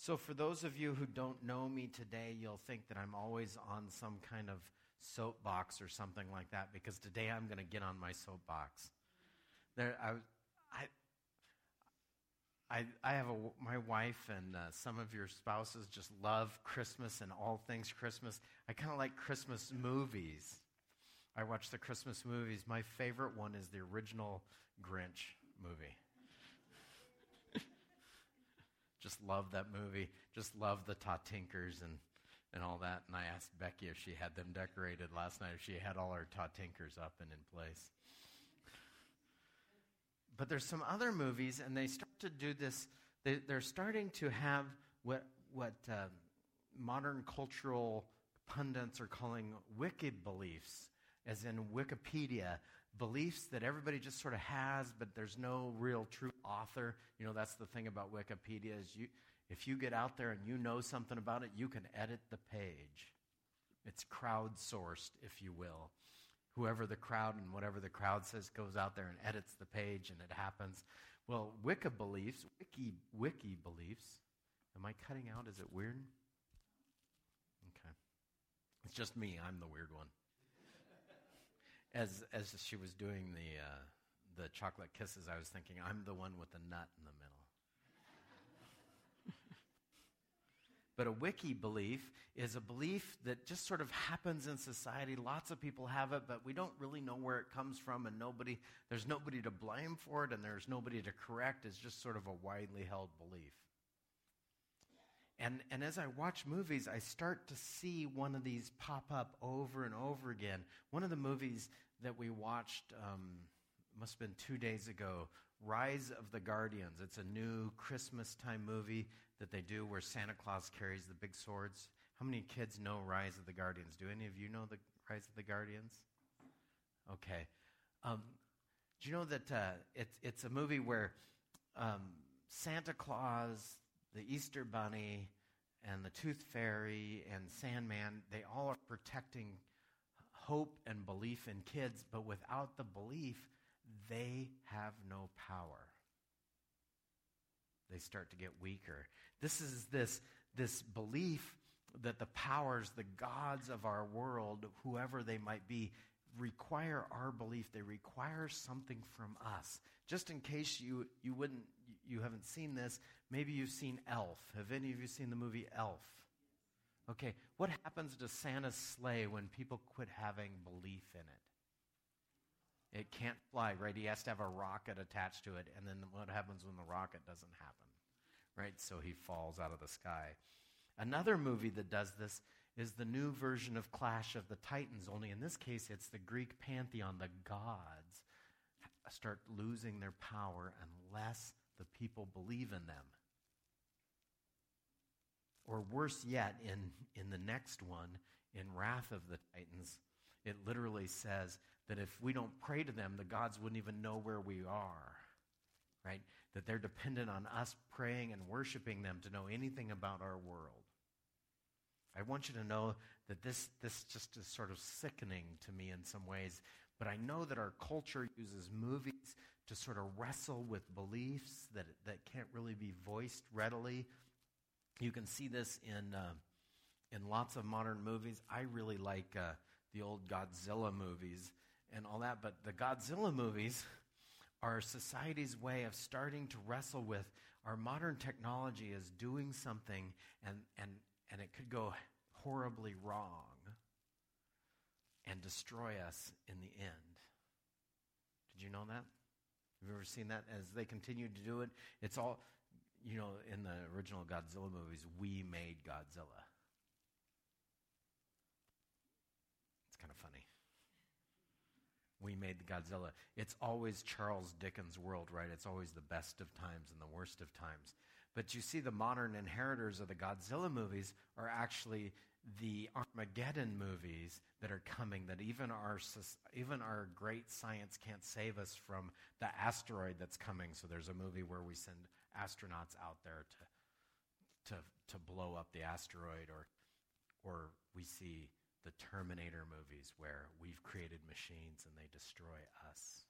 So, for those of you who don't know me today, you'll think that I'm always on some kind of soapbox or something like that because today I'm going to get on my soapbox. There, I, I, I, have a, my wife and uh, some of your spouses just love Christmas and all things Christmas. I kind of like Christmas movies. I watch the Christmas movies. My favorite one is the original Grinch movie. Just love that movie. Just love the Totinkers and, and all that. And I asked Becky if she had them decorated last night, if she had all her Totinkers up and in place. But there's some other movies, and they start to do this. They, are starting to have what, what uh, modern cultural pundits are calling wicked beliefs, as in Wikipedia beliefs that everybody just sort of has, but there's no real true author. You know, that's the thing about Wikipedia is you, if you get out there and you know something about it, you can edit the page. It's crowdsourced, if you will. Whoever the crowd and whatever the crowd says goes out there and edits the page, and it happens. Well, Wicca beliefs, Wiki, Wiki beliefs. Am I cutting out? Is it weird? Okay. It's just me. I'm the weird one as as she was doing the uh, the chocolate kisses, I was thinking, I'm the one with the nut in the middle. but a wiki belief is a belief that just sort of happens in society. Lots of people have it, but we don't really know where it comes from, and nobody there's nobody to blame for it, and there's nobody to correct. It's just sort of a widely held belief. And, and as I watch movies, I start to see one of these pop up over and over again. One of the movies that we watched um, must have been two days ago Rise of the Guardians. It's a new Christmas time movie that they do where Santa Claus carries the big swords. How many kids know Rise of the Guardians? Do any of you know the Rise of the Guardians? Okay. Um, do you know that uh, it's, it's a movie where um, Santa Claus the Easter Bunny and the Tooth Fairy and Sandman, they all are protecting hope and belief in kids, but without the belief, they have no power. They start to get weaker. This is this, this belief that the powers, the gods of our world, whoever they might be, require our belief. They require something from us. Just in case you, you wouldn't you haven't seen this, maybe you've seen Elf. Have any of you seen the movie Elf? Okay, what happens to Santa's sleigh when people quit having belief in it? It can't fly, right? He has to have a rocket attached to it, and then what happens when the rocket doesn't happen? Right? So he falls out of the sky. Another movie that does this is the new version of Clash of the Titans, only in this case it's the Greek pantheon, the gods start losing their power unless the people believe in them. Or worse yet, in, in the next one, in Wrath of the Titans, it literally says that if we don't pray to them, the gods wouldn't even know where we are. Right? That they're dependent on us praying and worshiping them to know anything about our world. I want you to know that this, this just is sort of sickening to me in some ways, but I know that our culture uses movies to sort of wrestle with beliefs that, that can't really be voiced readily. You can see this in, uh, in lots of modern movies. I really like uh, the old Godzilla movies and all that, but the Godzilla movies are society's way of starting to wrestle with our modern technology is doing something and, and, and it could go horribly wrong and destroy us in the end. Did you know that? Have you ever seen that? As they continue to do it, it's all, you know, in the original Godzilla movies, we made Godzilla. It's kind of funny. We made the Godzilla. It's always Charles Dickens' world, right? It's always the best of times and the worst of times. But you see, the modern inheritors of the Godzilla movies are actually the Armageddon movies that are coming that even our even our great science can't save us from the asteroid that's coming. So there's a movie where we send astronauts out there to to to blow up the asteroid or or we see the Terminator movies where we've created machines and they destroy us.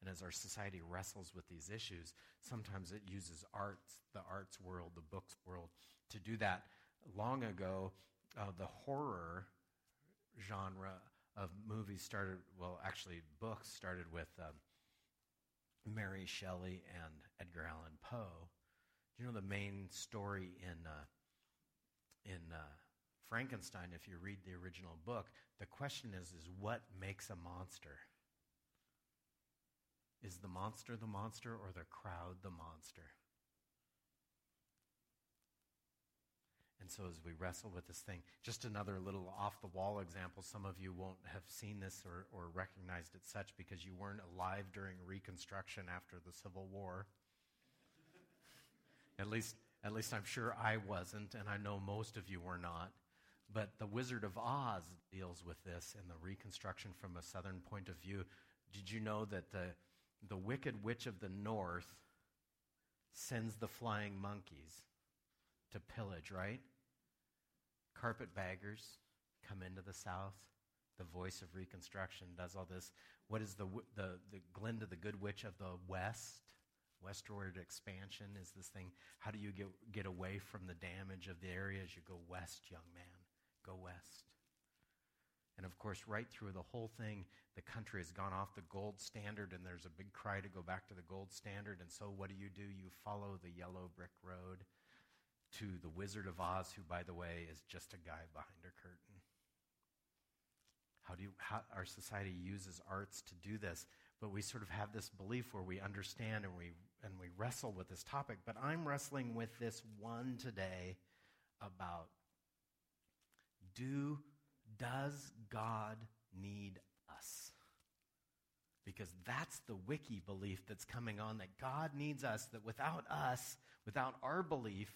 And as our society wrestles with these issues, sometimes it uses arts, the arts world, the books world, to do that. Long ago, uh, the horror genre of movies started, well, actually, books started with um, Mary Shelley and Edgar Allan Poe. Do you know the main story in, uh, in uh, Frankenstein, if you read the original book, the question is, is what makes a monster? Is the monster the monster or the crowd the monster? And so, as we wrestle with this thing, just another little off the wall example. Some of you won't have seen this or, or recognized it such because you weren't alive during Reconstruction after the Civil War. at least, at least I'm sure I wasn't, and I know most of you were not. But The Wizard of Oz deals with this in the Reconstruction from a Southern point of view. Did you know that the the Wicked Witch of the North sends the flying monkeys to pillage, right? Carpetbaggers come into the South. The voice of Reconstruction does all this. What is the, the, the Glinda, the Good Witch of the West? Westward expansion is this thing. How do you get, get away from the damage of the area as you go west, young man? Go west. And of course, right through the whole thing, the country has gone off the gold standard, and there's a big cry to go back to the gold standard. And so, what do you do? You follow the yellow brick road to the Wizard of Oz, who, by the way, is just a guy behind a curtain. How do you, how, our society uses arts to do this, but we sort of have this belief where we understand and we and we wrestle with this topic. But I'm wrestling with this one today about do does God need us? Because that's the wiki belief that's coming on that God needs us, that without us, without our belief,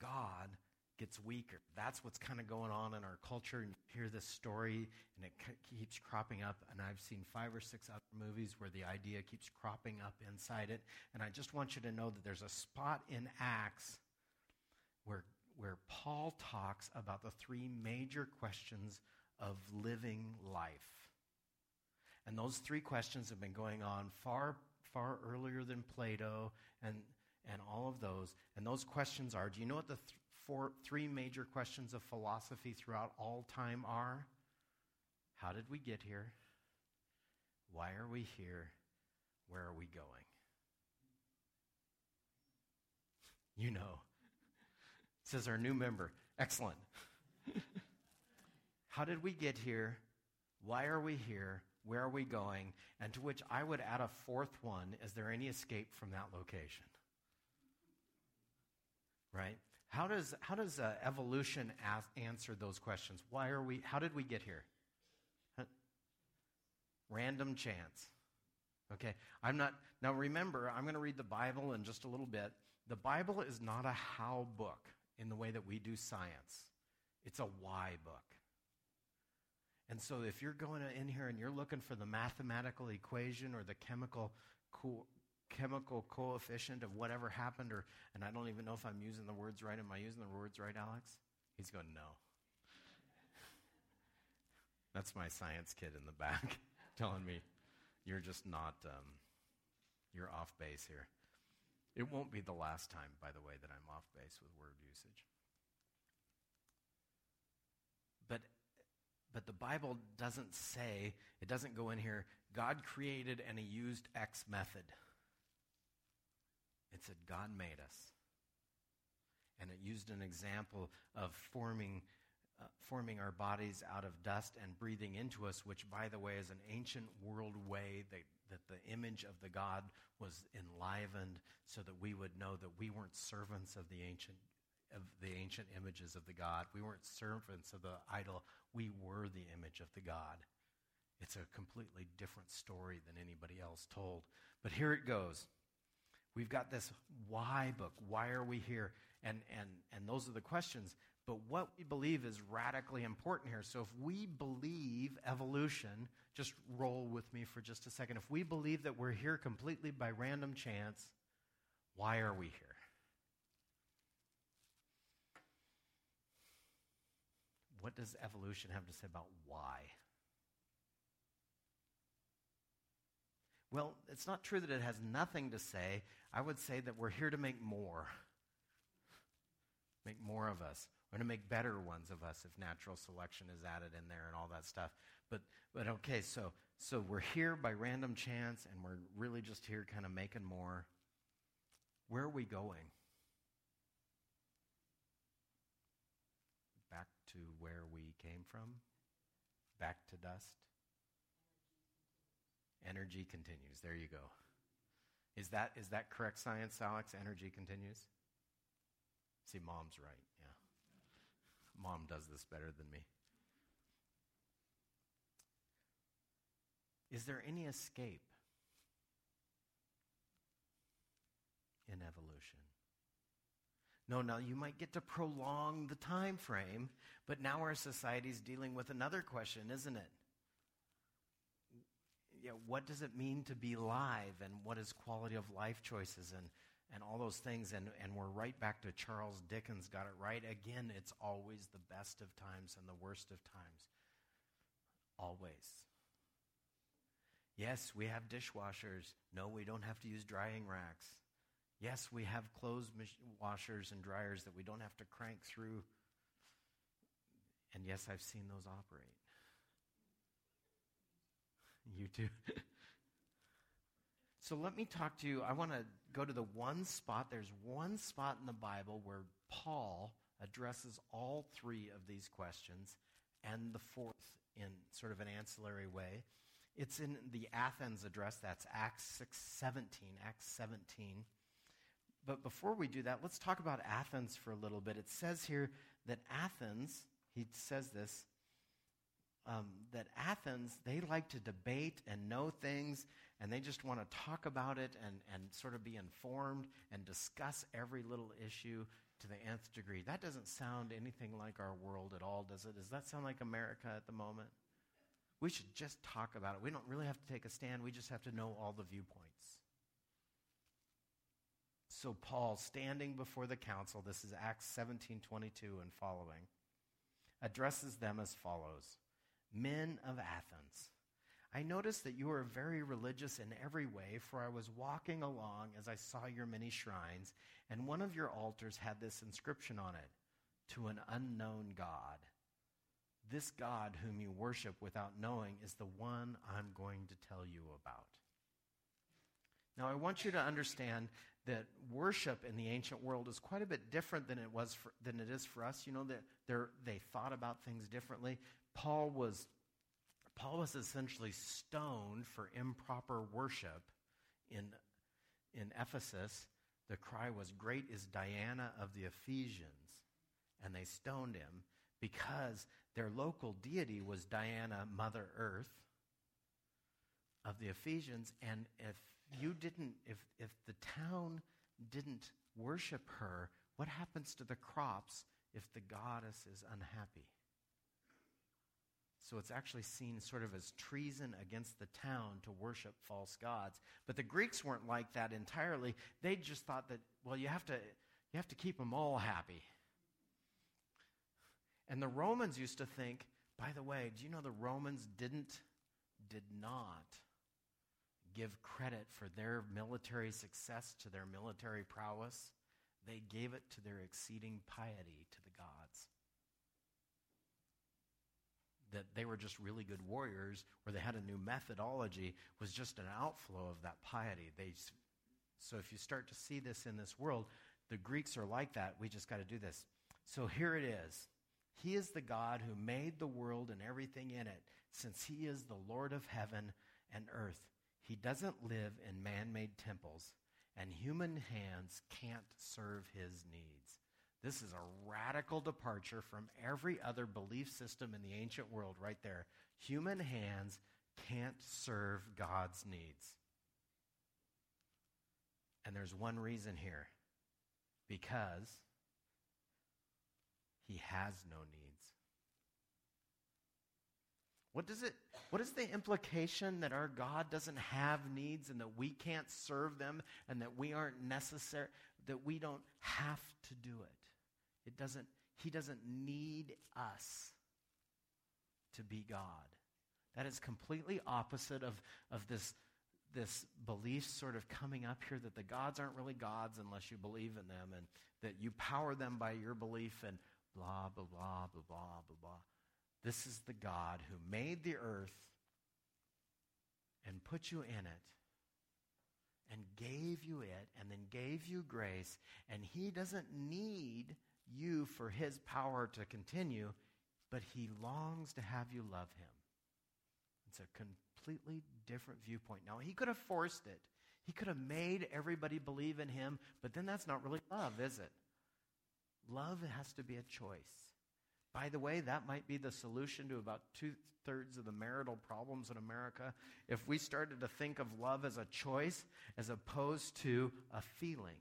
God gets weaker. That's what's kind of going on in our culture. And you hear this story, and it keeps cropping up. And I've seen five or six other movies where the idea keeps cropping up inside it. And I just want you to know that there's a spot in Acts where where Paul talks about the three major questions of living life. And those three questions have been going on far, far earlier than Plato and, and all of those. And those questions are do you know what the th- four, three major questions of philosophy throughout all time are? How did we get here? Why are we here? Where are we going? You know says our new member. Excellent. How did we get here? Why are we here? Where are we going? And to which I would add a fourth one is there any escape from that location? Right? How does, how does uh, evolution answer those questions? Why are we, how did we get here? Huh? Random chance. Okay, I'm not, now remember, I'm going to read the Bible in just a little bit. The Bible is not a how book in the way that we do science. It's a why book. And so if you're going in here and you're looking for the mathematical equation or the chemical chemical coefficient of whatever happened or and I don't even know if I'm using the words right. Am I using the words right, Alex? He's going, "No." That's my science kid in the back telling me you're just not um, you're off base here. It won't be the last time, by the way, that I'm off base with word usage. But, but the Bible doesn't say, it doesn't go in here, God created and he used X method. It said God made us. And it used an example of forming, uh, forming our bodies out of dust and breathing into us, which, by the way, is an ancient world way that that the image of the God was enlivened so that we would know that we weren't servants of the ancient of the ancient images of the God. We weren't servants of the idol. We were the image of the God. It's a completely different story than anybody else told. But here it goes. We've got this why book. Why are we here? And and and those are the questions. But what we believe is radically important here. So if we believe evolution, just roll with me for just a second. If we believe that we're here completely by random chance, why are we here? What does evolution have to say about why? Well, it's not true that it has nothing to say. I would say that we're here to make more. Make more of us. We're going to make better ones of us if natural selection is added in there and all that stuff. But, but okay, so, so we're here by random chance and we're really just here kind of making more. Where are we going? Back to where we came from? Back to dust? Energy continues. There you go. Is that, is that correct science, Alex? Energy continues? See, mom's right. Yeah. Mom does this better than me. Is there any escape in evolution? No, now you might get to prolong the time frame, but now our society is dealing with another question, isn't it? Yeah, what does it mean to be live and what is quality of life choices and, and all those things? And, and we're right back to Charles Dickens got it right. Again, it's always the best of times and the worst of times. Always. Yes, we have dishwashers. No, we don't have to use drying racks. Yes, we have clothes washers and dryers that we don't have to crank through. And yes, I've seen those operate. You too. so let me talk to you. I want to go to the one spot. There's one spot in the Bible where Paul addresses all three of these questions and the fourth in sort of an ancillary way. It's in the Athens address. That's Acts 6 17. Acts 17. But before we do that, let's talk about Athens for a little bit. It says here that Athens, he says this, um, that Athens, they like to debate and know things, and they just want to talk about it and, and sort of be informed and discuss every little issue to the nth degree. That doesn't sound anything like our world at all, does it? Does that sound like America at the moment? We should just talk about it. We don't really have to take a stand, we just have to know all the viewpoints. So Paul, standing before the council, this is Acts 17 22 and following, addresses them as follows Men of Athens, I noticed that you are very religious in every way, for I was walking along as I saw your many shrines, and one of your altars had this inscription on it To an unknown God. This God whom you worship without knowing is the one I'm going to tell you about. Now, I want you to understand that worship in the ancient world is quite a bit different than it was for, than it is for us. You know that they thought about things differently. Paul was Paul was essentially stoned for improper worship in in Ephesus. The cry was, "Great is Diana of the Ephesians," and they stoned him because their local deity was Diana, Mother Earth of the Ephesians, and if you didn't, if, if the town didn't worship her, what happens to the crops if the goddess is unhappy? So it's actually seen sort of as treason against the town to worship false gods. But the Greeks weren't like that entirely. They just thought that, well, you have to, you have to keep them all happy. And the Romans used to think, by the way, do you know the Romans didn't, did not give credit for their military success to their military prowess, they gave it to their exceeding piety to the gods. That they were just really good warriors, or they had a new methodology, was just an outflow of that piety. They, so if you start to see this in this world, the Greeks are like that. We just got to do this. So here it is. He is the God who made the world and everything in it, since He is the Lord of heaven and earth. He doesn't live in man made temples, and human hands can't serve his needs. This is a radical departure from every other belief system in the ancient world, right there. Human hands can't serve God's needs. And there's one reason here because he has no needs. What does it what is the implication that our God doesn't have needs and that we can't serve them and that we aren't necessary that we don't have to do it? It doesn't he doesn't need us to be God. That is completely opposite of, of this, this belief sort of coming up here that the gods aren't really gods unless you believe in them, and that you power them by your belief, and blah, blah, blah, blah, blah, blah, blah. This is the God who made the earth and put you in it and gave you it and then gave you grace, and He doesn't need you for His power to continue, but He longs to have you love Him. It's a completely different viewpoint. Now, He could have forced it, He could have made everybody believe in Him, but then that's not really love, is it? Love has to be a choice. By the way, that might be the solution to about two thirds of the marital problems in America. If we started to think of love as a choice as opposed to a feeling.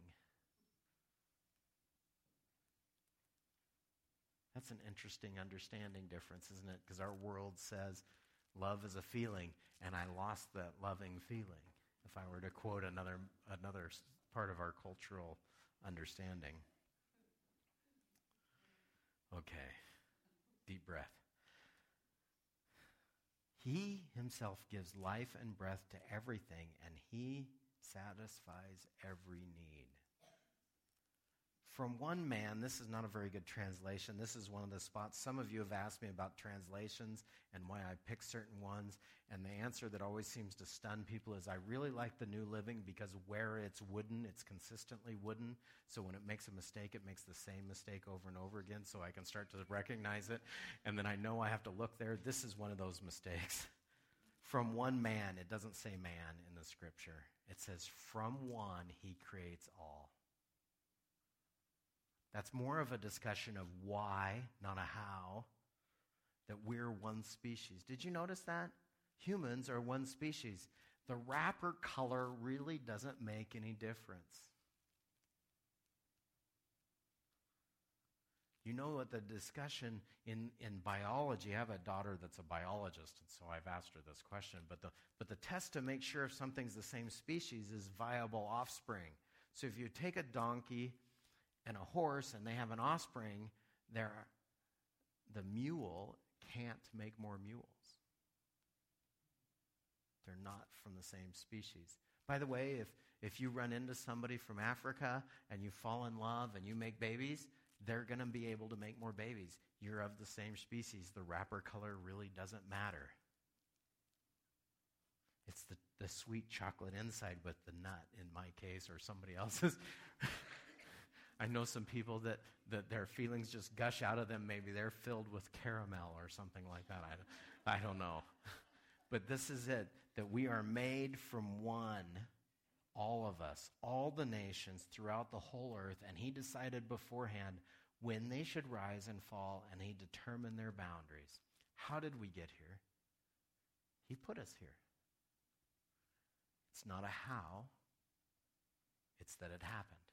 That's an interesting understanding difference, isn't it? Because our world says love is a feeling, and I lost that loving feeling. If I were to quote another, another part of our cultural understanding. Okay. Deep breath. He himself gives life and breath to everything, and he satisfies every need from one man, this is not a very good translation. This is one of the spots. Some of you have asked me about translations and why I pick certain ones. And the answer that always seems to stun people is I really like the New Living because where it's wooden, it's consistently wooden. So when it makes a mistake, it makes the same mistake over and over again. So I can start to recognize it. And then I know I have to look there. This is one of those mistakes. from one man, it doesn't say man in the scripture, it says from one he creates all. That's more of a discussion of why, not a how, that we're one species. Did you notice that? Humans are one species. The wrapper color really doesn't make any difference. You know what the discussion in, in biology, I have a daughter that's a biologist, and so I've asked her this question, but the, but the test to make sure if something's the same species is viable offspring. So if you take a donkey and a horse and they have an offspring, there, the mule can't make more mules. They're not from the same species. By the way, if, if you run into somebody from Africa and you fall in love and you make babies, they're going to be able to make more babies. You're of the same species. The wrapper color really doesn't matter. It's the, the sweet chocolate inside with the nut, in my case, or somebody else's. I know some people that, that their feelings just gush out of them. Maybe they're filled with caramel or something like that. I, I don't know. But this is it that we are made from one, all of us, all the nations throughout the whole earth. And He decided beforehand when they should rise and fall, and He determined their boundaries. How did we get here? He put us here. It's not a how, it's that it happened.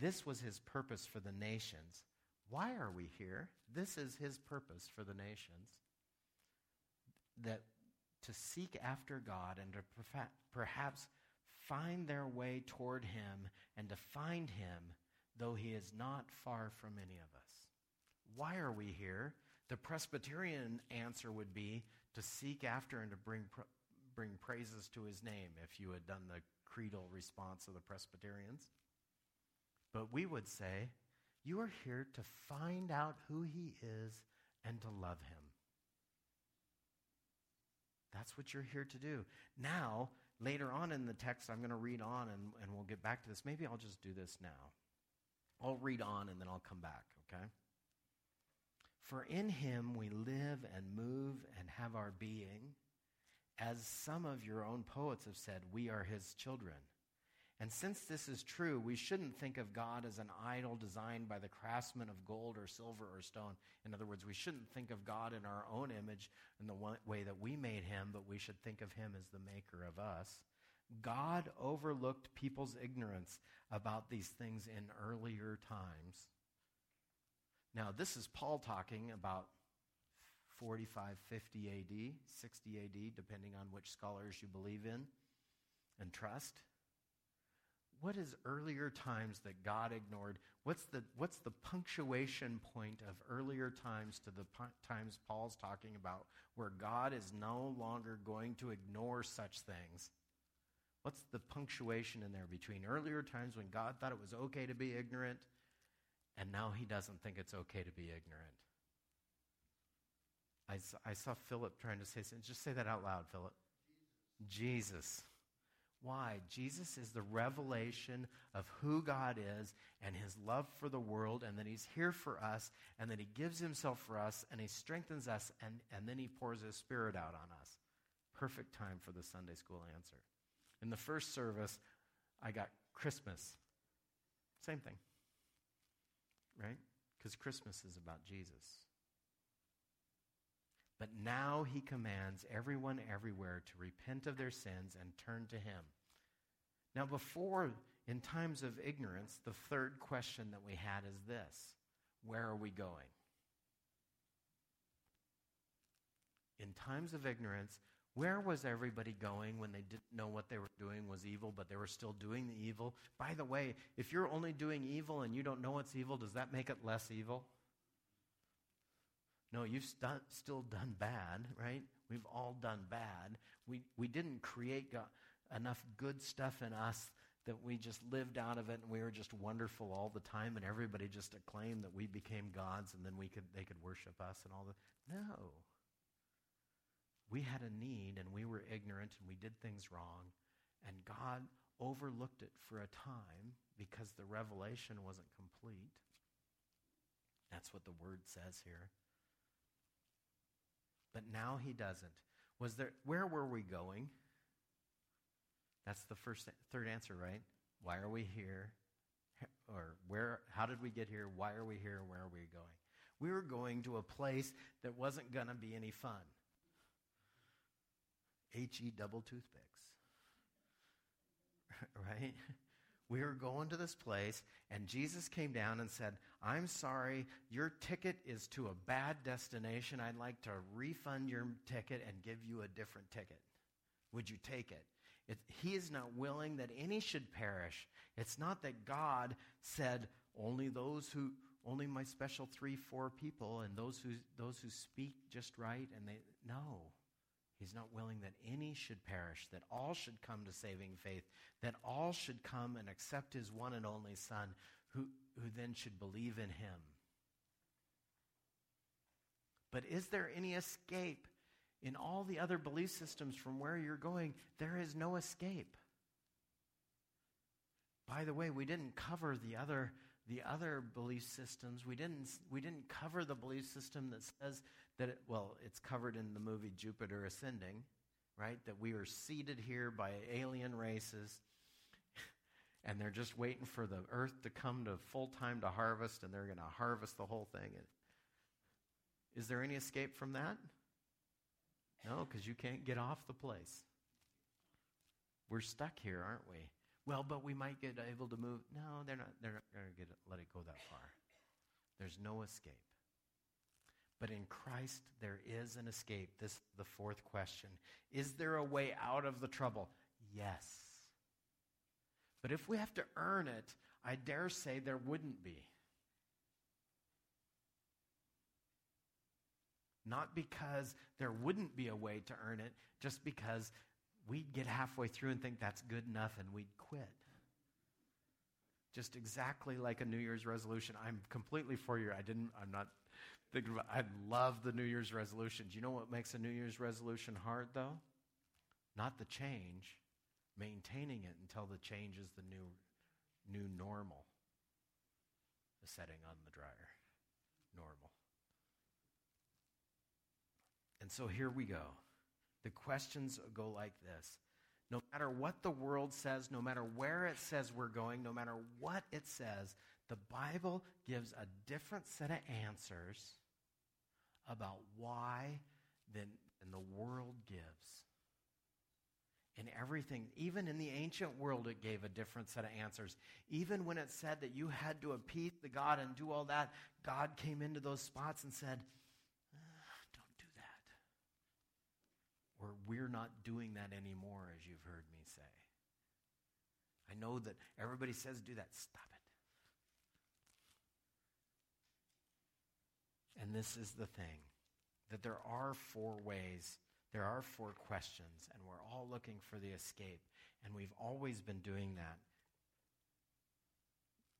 This was his purpose for the nations. Why are we here? This is his purpose for the nations. That to seek after God and to perhaps find their way toward him and to find him, though he is not far from any of us. Why are we here? The Presbyterian answer would be to seek after and to bring, bring praises to his name, if you had done the creedal response of the Presbyterians. But we would say, you are here to find out who he is and to love him. That's what you're here to do. Now, later on in the text, I'm going to read on and, and we'll get back to this. Maybe I'll just do this now. I'll read on and then I'll come back, okay? For in him we live and move and have our being. As some of your own poets have said, we are his children. And since this is true, we shouldn't think of God as an idol designed by the craftsman of gold or silver or stone. In other words, we shouldn't think of God in our own image in the way that we made him, but we should think of him as the maker of us. God overlooked people's ignorance about these things in earlier times. Now, this is Paul talking about 45, 50 AD, 60 AD, depending on which scholars you believe in and trust what is earlier times that God ignored? What's the, what's the punctuation point of earlier times to the times Paul's talking about where God is no longer going to ignore such things? What's the punctuation in there between earlier times when God thought it was okay to be ignorant and now he doesn't think it's okay to be ignorant? I I saw Philip trying to say something. Just say that out loud, Philip. Jesus. Jesus. Why? Jesus is the revelation of who God is and his love for the world, and that he's here for us, and that he gives himself for us, and he strengthens us, and, and then he pours his spirit out on us. Perfect time for the Sunday school answer. In the first service, I got Christmas. Same thing. Right? Because Christmas is about Jesus. But now he commands everyone everywhere to repent of their sins and turn to him. Now, before, in times of ignorance, the third question that we had is this Where are we going? In times of ignorance, where was everybody going when they didn't know what they were doing was evil, but they were still doing the evil? By the way, if you're only doing evil and you don't know it's evil, does that make it less evil? No, you've st- still done bad, right? We've all done bad. We, we didn't create God, enough good stuff in us that we just lived out of it and we were just wonderful all the time and everybody just acclaimed that we became gods and then we could, they could worship us and all that. No. We had a need and we were ignorant and we did things wrong and God overlooked it for a time because the revelation wasn't complete. That's what the word says here but now he doesn't. Was there where were we going? That's the first third answer, right? Why are we here? Or where how did we get here? Why are we here? Where are we going? We were going to a place that wasn't going to be any fun. HE double toothpicks. right? we were going to this place, and Jesus came down and said, I'm sorry, your ticket is to a bad destination. I'd like to refund your ticket and give you a different ticket. Would you take it? It he is not willing that any should perish. It's not that God said, only those who, only my special three, four people, and those who, those who speak just right, and they, no. He's not willing that any should perish, that all should come to saving faith, that all should come and accept his one and only Son, who, who then should believe in him. But is there any escape? In all the other belief systems from where you're going, there is no escape. By the way, we didn't cover the other the other belief systems. We didn't, we didn't cover the belief system that says that, it, well, it's covered in the movie Jupiter Ascending, right? That we are seeded here by alien races and they're just waiting for the earth to come to full time to harvest and they're going to harvest the whole thing. Is there any escape from that? No, because you can't get off the place. We're stuck here, aren't we? Well, but we might get able to move. No, they're not. They're not going to let it go that far. There's no escape. But in Christ, there is an escape. This is the fourth question. Is there a way out of the trouble? Yes. But if we have to earn it, I dare say there wouldn't be. Not because there wouldn't be a way to earn it, just because we'd get halfway through and think that's good enough and we'd quit. Just exactly like a New Year's resolution. I'm completely for you. I didn't, I'm not thinking about, I love the New Year's resolutions. You know what makes a New Year's resolution hard though? Not the change, maintaining it until the change is the new, new normal. The setting on the dryer. Normal. And so here we go. The questions go like this No matter what the world says, no matter where it says we're going, no matter what it says, the Bible gives a different set of answers about why than, than the world gives. In everything, even in the ancient world, it gave a different set of answers. Even when it said that you had to appease the God and do all that, God came into those spots and said, or we're not doing that anymore, as you've heard me say. I know know that everybody says do that. Stop it. And this is the thing that there are four ways, there are four questions, and we're all looking for the escape. And we've always been doing that.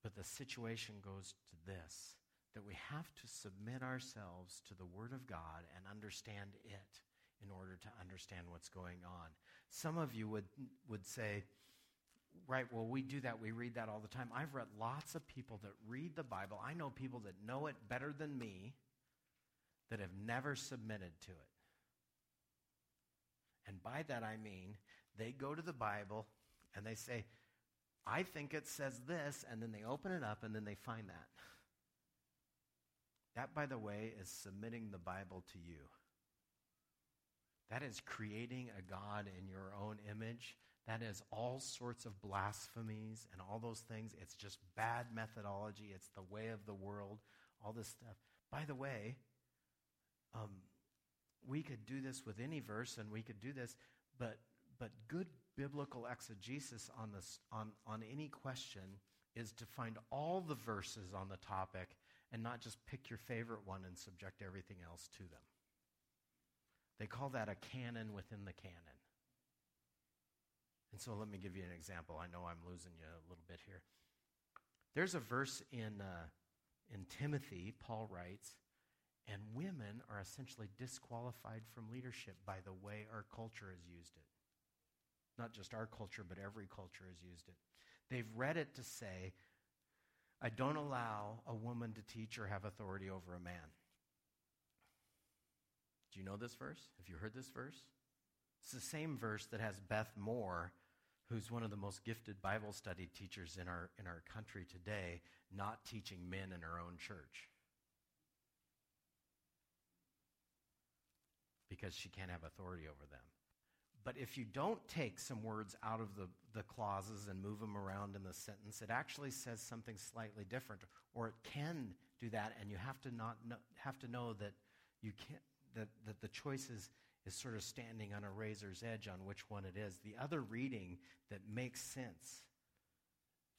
But the situation goes to this that we have to submit ourselves to the Word of God and understand it in order to understand what's going on. Some of you would, would say, right, well, we do that. We read that all the time. I've read lots of people that read the Bible. I know people that know it better than me that have never submitted to it. And by that I mean they go to the Bible and they say, I think it says this, and then they open it up and then they find that. That, by the way, is submitting the Bible to you. That is creating a God in your own image. That is all sorts of blasphemies and all those things. It's just bad methodology. It's the way of the world, all this stuff. By the way, um, we could do this with any verse and we could do this, but, but good biblical exegesis on, this, on, on any question is to find all the verses on the topic and not just pick your favorite one and subject everything else to them. They call that a canon within the canon. And so let me give you an example. I know I'm losing you a little bit here. There's a verse in, uh, in Timothy, Paul writes, and women are essentially disqualified from leadership by the way our culture has used it. Not just our culture, but every culture has used it. They've read it to say, I don't allow a woman to teach or have authority over a man. Do you know this verse? Have you heard this verse? It's the same verse that has Beth Moore, who's one of the most gifted Bible study teachers in our, in our country today, not teaching men in her own church. Because she can't have authority over them. But if you don't take some words out of the, the clauses and move them around in the sentence, it actually says something slightly different, or it can do that, and you have to not know, have to know that you can't that, that the choice is, is sort of standing on a razor's edge on which one it is. The other reading that makes sense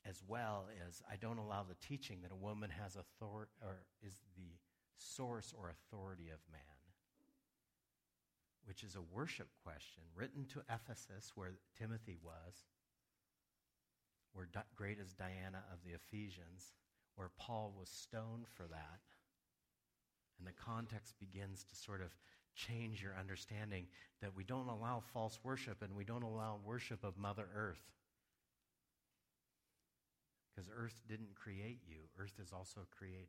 as well is I don't allow the teaching that a woman has authority or is the source or authority of man which is a worship question written to Ephesus, where Timothy was, where great is Diana of the Ephesians, where Paul was stoned for that. And the context begins to sort of change your understanding that we don't allow false worship and we don't allow worship of Mother Earth. Because Earth didn't create you, Earth is also created.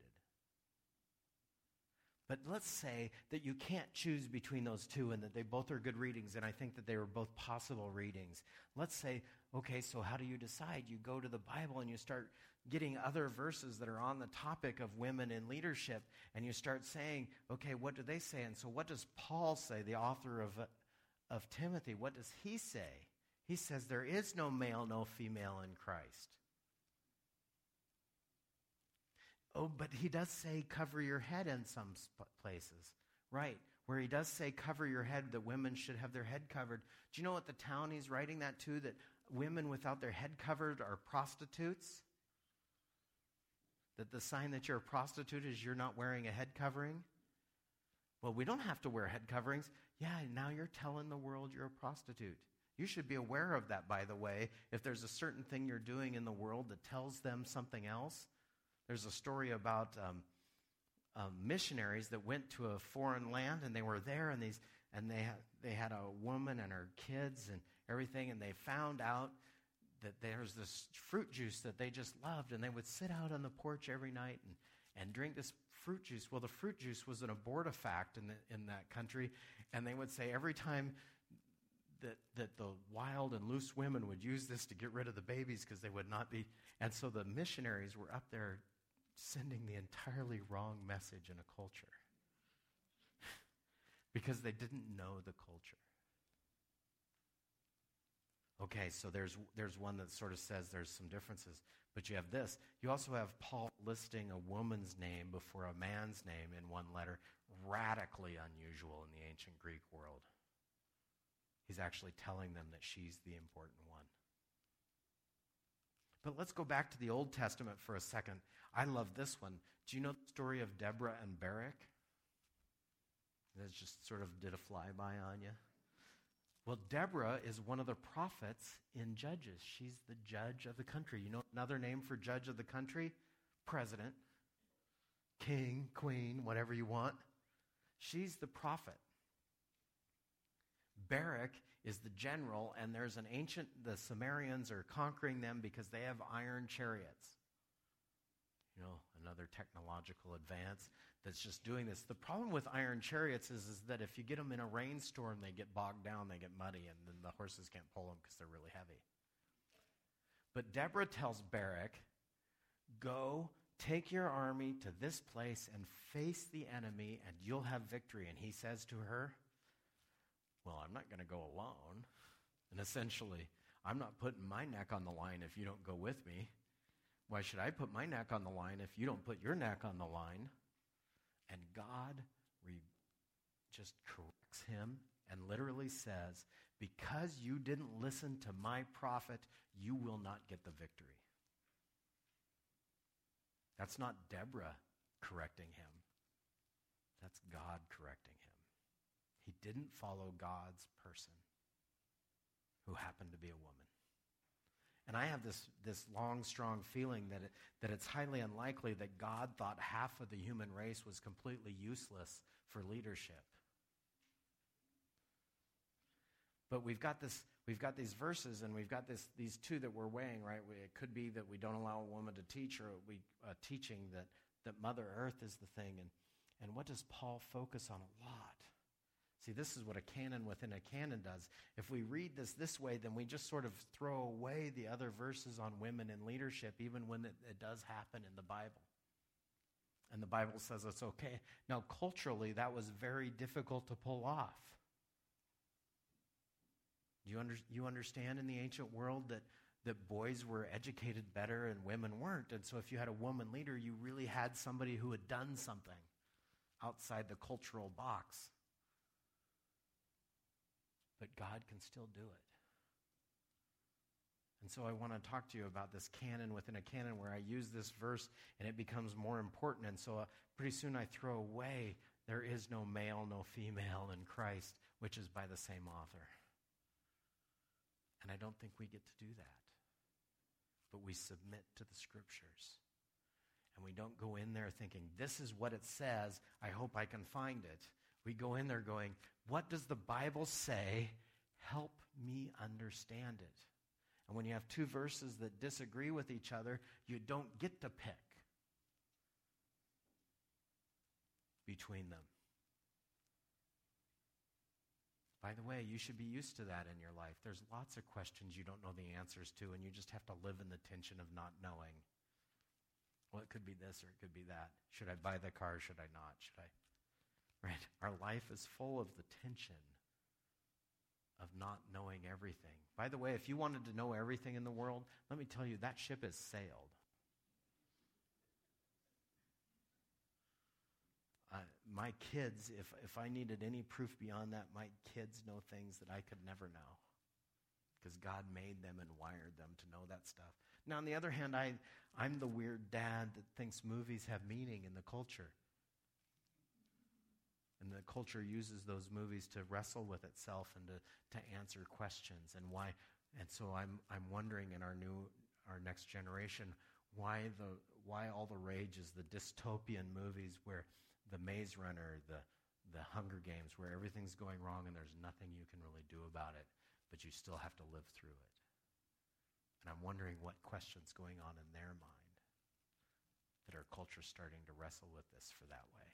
But let's say that you can't choose between those two and that they both are good readings, and I think that they were both possible readings. Let's say, okay, so how do you decide? You go to the Bible and you start getting other verses that are on the topic of women in leadership, and you start saying, okay, what do they say? And so, what does Paul say, the author of, of Timothy? What does he say? He says, there is no male, no female in Christ. Oh, but he does say cover your head in some places. Right. Where he does say cover your head, that women should have their head covered. Do you know what the town he's writing that to? That women without their head covered are prostitutes? That the sign that you're a prostitute is you're not wearing a head covering? Well, we don't have to wear head coverings. Yeah, now you're telling the world you're a prostitute. You should be aware of that, by the way. If there's a certain thing you're doing in the world that tells them something else, there's a story about um, um, missionaries that went to a foreign land and they were there and these and they had, they had a woman and her kids and everything and they found out that there's this fruit juice that they just loved and they would sit out on the porch every night and, and drink this fruit juice well the fruit juice was an abortifact in, the, in that country and they would say every time that, that the wild and loose women would use this to get rid of the babies because they would not be and so the missionaries were up there sending the entirely wrong message in a culture because they didn't know the culture. Okay, so there's, there's one that sort of says there's some differences, but you have this. You also have Paul listing a woman's name before a man's name in one letter, radically unusual in the ancient Greek world. He's actually telling them that she's the important one. But let's go back to the Old Testament for a second. I love this one. Do you know the story of Deborah and Barak? That just sort of did a flyby on you. Well, Deborah is one of the prophets in Judges. She's the judge of the country. You know another name for judge of the country? President, king, queen, whatever you want. She's the prophet. Barak is the general, and there's an ancient, the Sumerians are conquering them because they have iron chariots. You know, another technological advance that's just doing this. The problem with iron chariots is, is that if you get them in a rainstorm, they get bogged down, they get muddy, and then the horses can't pull them because they're really heavy. But Deborah tells Barak, Go, take your army to this place and face the enemy, and you'll have victory. And he says to her, Well, I'm not going to go alone. And essentially, I'm not putting my neck on the line if you don't go with me. Why should I put my neck on the line if you don't put your neck on the line? And God re- just corrects him and literally says, Because you didn't listen to my prophet, you will not get the victory. That's not Deborah correcting him, that's God correcting him. He didn't follow God's person who happened to be a woman. And I have this, this long, strong feeling that, it, that it's highly unlikely that God thought half of the human race was completely useless for leadership. But we've got, this, we've got these verses and we've got this, these two that we're weighing, right? We, it could be that we don't allow a woman to teach or we uh, teaching that, that Mother Earth is the thing. And, and what does Paul focus on a lot? See, this is what a canon within a canon does. If we read this this way, then we just sort of throw away the other verses on women in leadership, even when it, it does happen in the Bible. And the Bible says it's okay. Now, culturally, that was very difficult to pull off. You, under, you understand in the ancient world that, that boys were educated better and women weren't. And so, if you had a woman leader, you really had somebody who had done something outside the cultural box but God can still do it. And so I want to talk to you about this canon within a canon where I use this verse and it becomes more important. And so uh, pretty soon I throw away there is no male, no female in Christ, which is by the same author. And I don't think we get to do that. But we submit to the scriptures. And we don't go in there thinking, this is what it says. I hope I can find it. We go in there going, what does the Bible say? Help me understand it. And when you have two verses that disagree with each other, you don't get to pick between them. By the way, you should be used to that in your life. There's lots of questions you don't know the answers to, and you just have to live in the tension of not knowing. Well, it could be this or it could be that. Should I buy the car? Should I not? Should I? Right? Our life is full of the tension of not knowing everything. By the way, if you wanted to know everything in the world, let me tell you that ship has sailed. Uh, my kids, if, if I needed any proof beyond that, my kids know things that I could never know because God made them and wired them to know that stuff. Now, on the other hand, I, I'm the weird dad that thinks movies have meaning in the culture. And the culture uses those movies to wrestle with itself and to, to answer questions and why. And so I'm, I'm wondering in our new, our next generation, why the, why all the rage is the dystopian movies where the Maze Runner, the, the Hunger Games, where everything's going wrong and there's nothing you can really do about it, but you still have to live through it. And I'm wondering what questions going on in their mind that our culture's starting to wrestle with this for that way.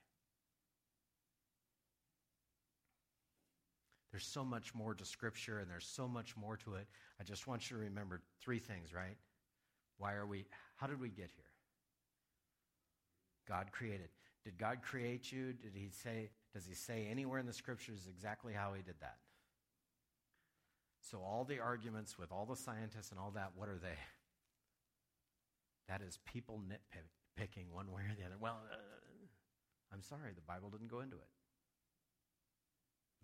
There's so much more to Scripture and there's so much more to it. I just want you to remember three things, right? Why are we, how did we get here? God created. Did God create you? Did he say, does he say anywhere in the scriptures exactly how he did that? So all the arguments with all the scientists and all that, what are they? That is people nitpicking one way or the other. Well, uh, I'm sorry, the Bible didn't go into it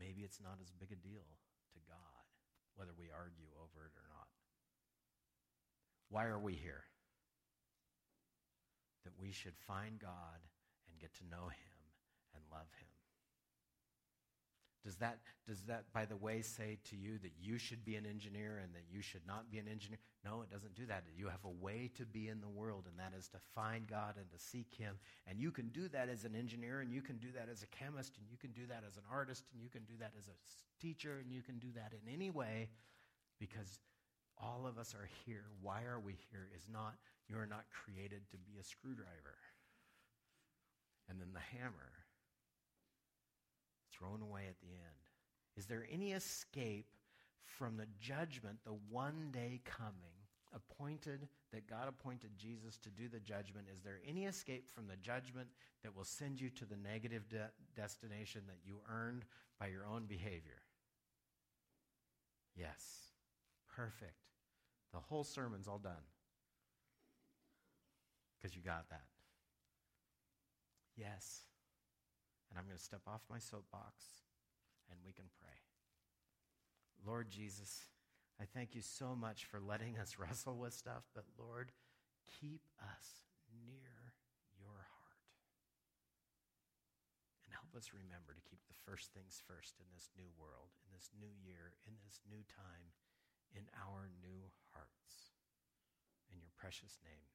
maybe it's not as big a deal to God, whether we argue over it or not. Why are we here? That we should find God and get to know Him and love Him. Does that, does that, by the way, say to you that you should be an engineer and that you should not be an engineer? No, it doesn't do that. You have a way to be in the world, and that is to find God and to seek Him. And you can do that as an engineer, and you can do that as a chemist, and you can do that as an artist, and you can do that as a teacher, and you can do that in any way because all of us are here. Why are we here? Is not, you are not created to be a screwdriver. And then the hammer thrown away at the end. Is there any escape from the judgment, the one day coming, appointed, that God appointed Jesus to do the judgment? Is there any escape from the judgment that will send you to the negative de- destination that you earned by your own behavior? Yes. Perfect. The whole sermon's all done. Because you got that. Yes. And I'm going to step off my soapbox and we can pray. Lord Jesus, I thank you so much for letting us wrestle with stuff, but Lord, keep us near your heart. And help us remember to keep the first things first in this new world, in this new year, in this new time, in our new hearts. In your precious name.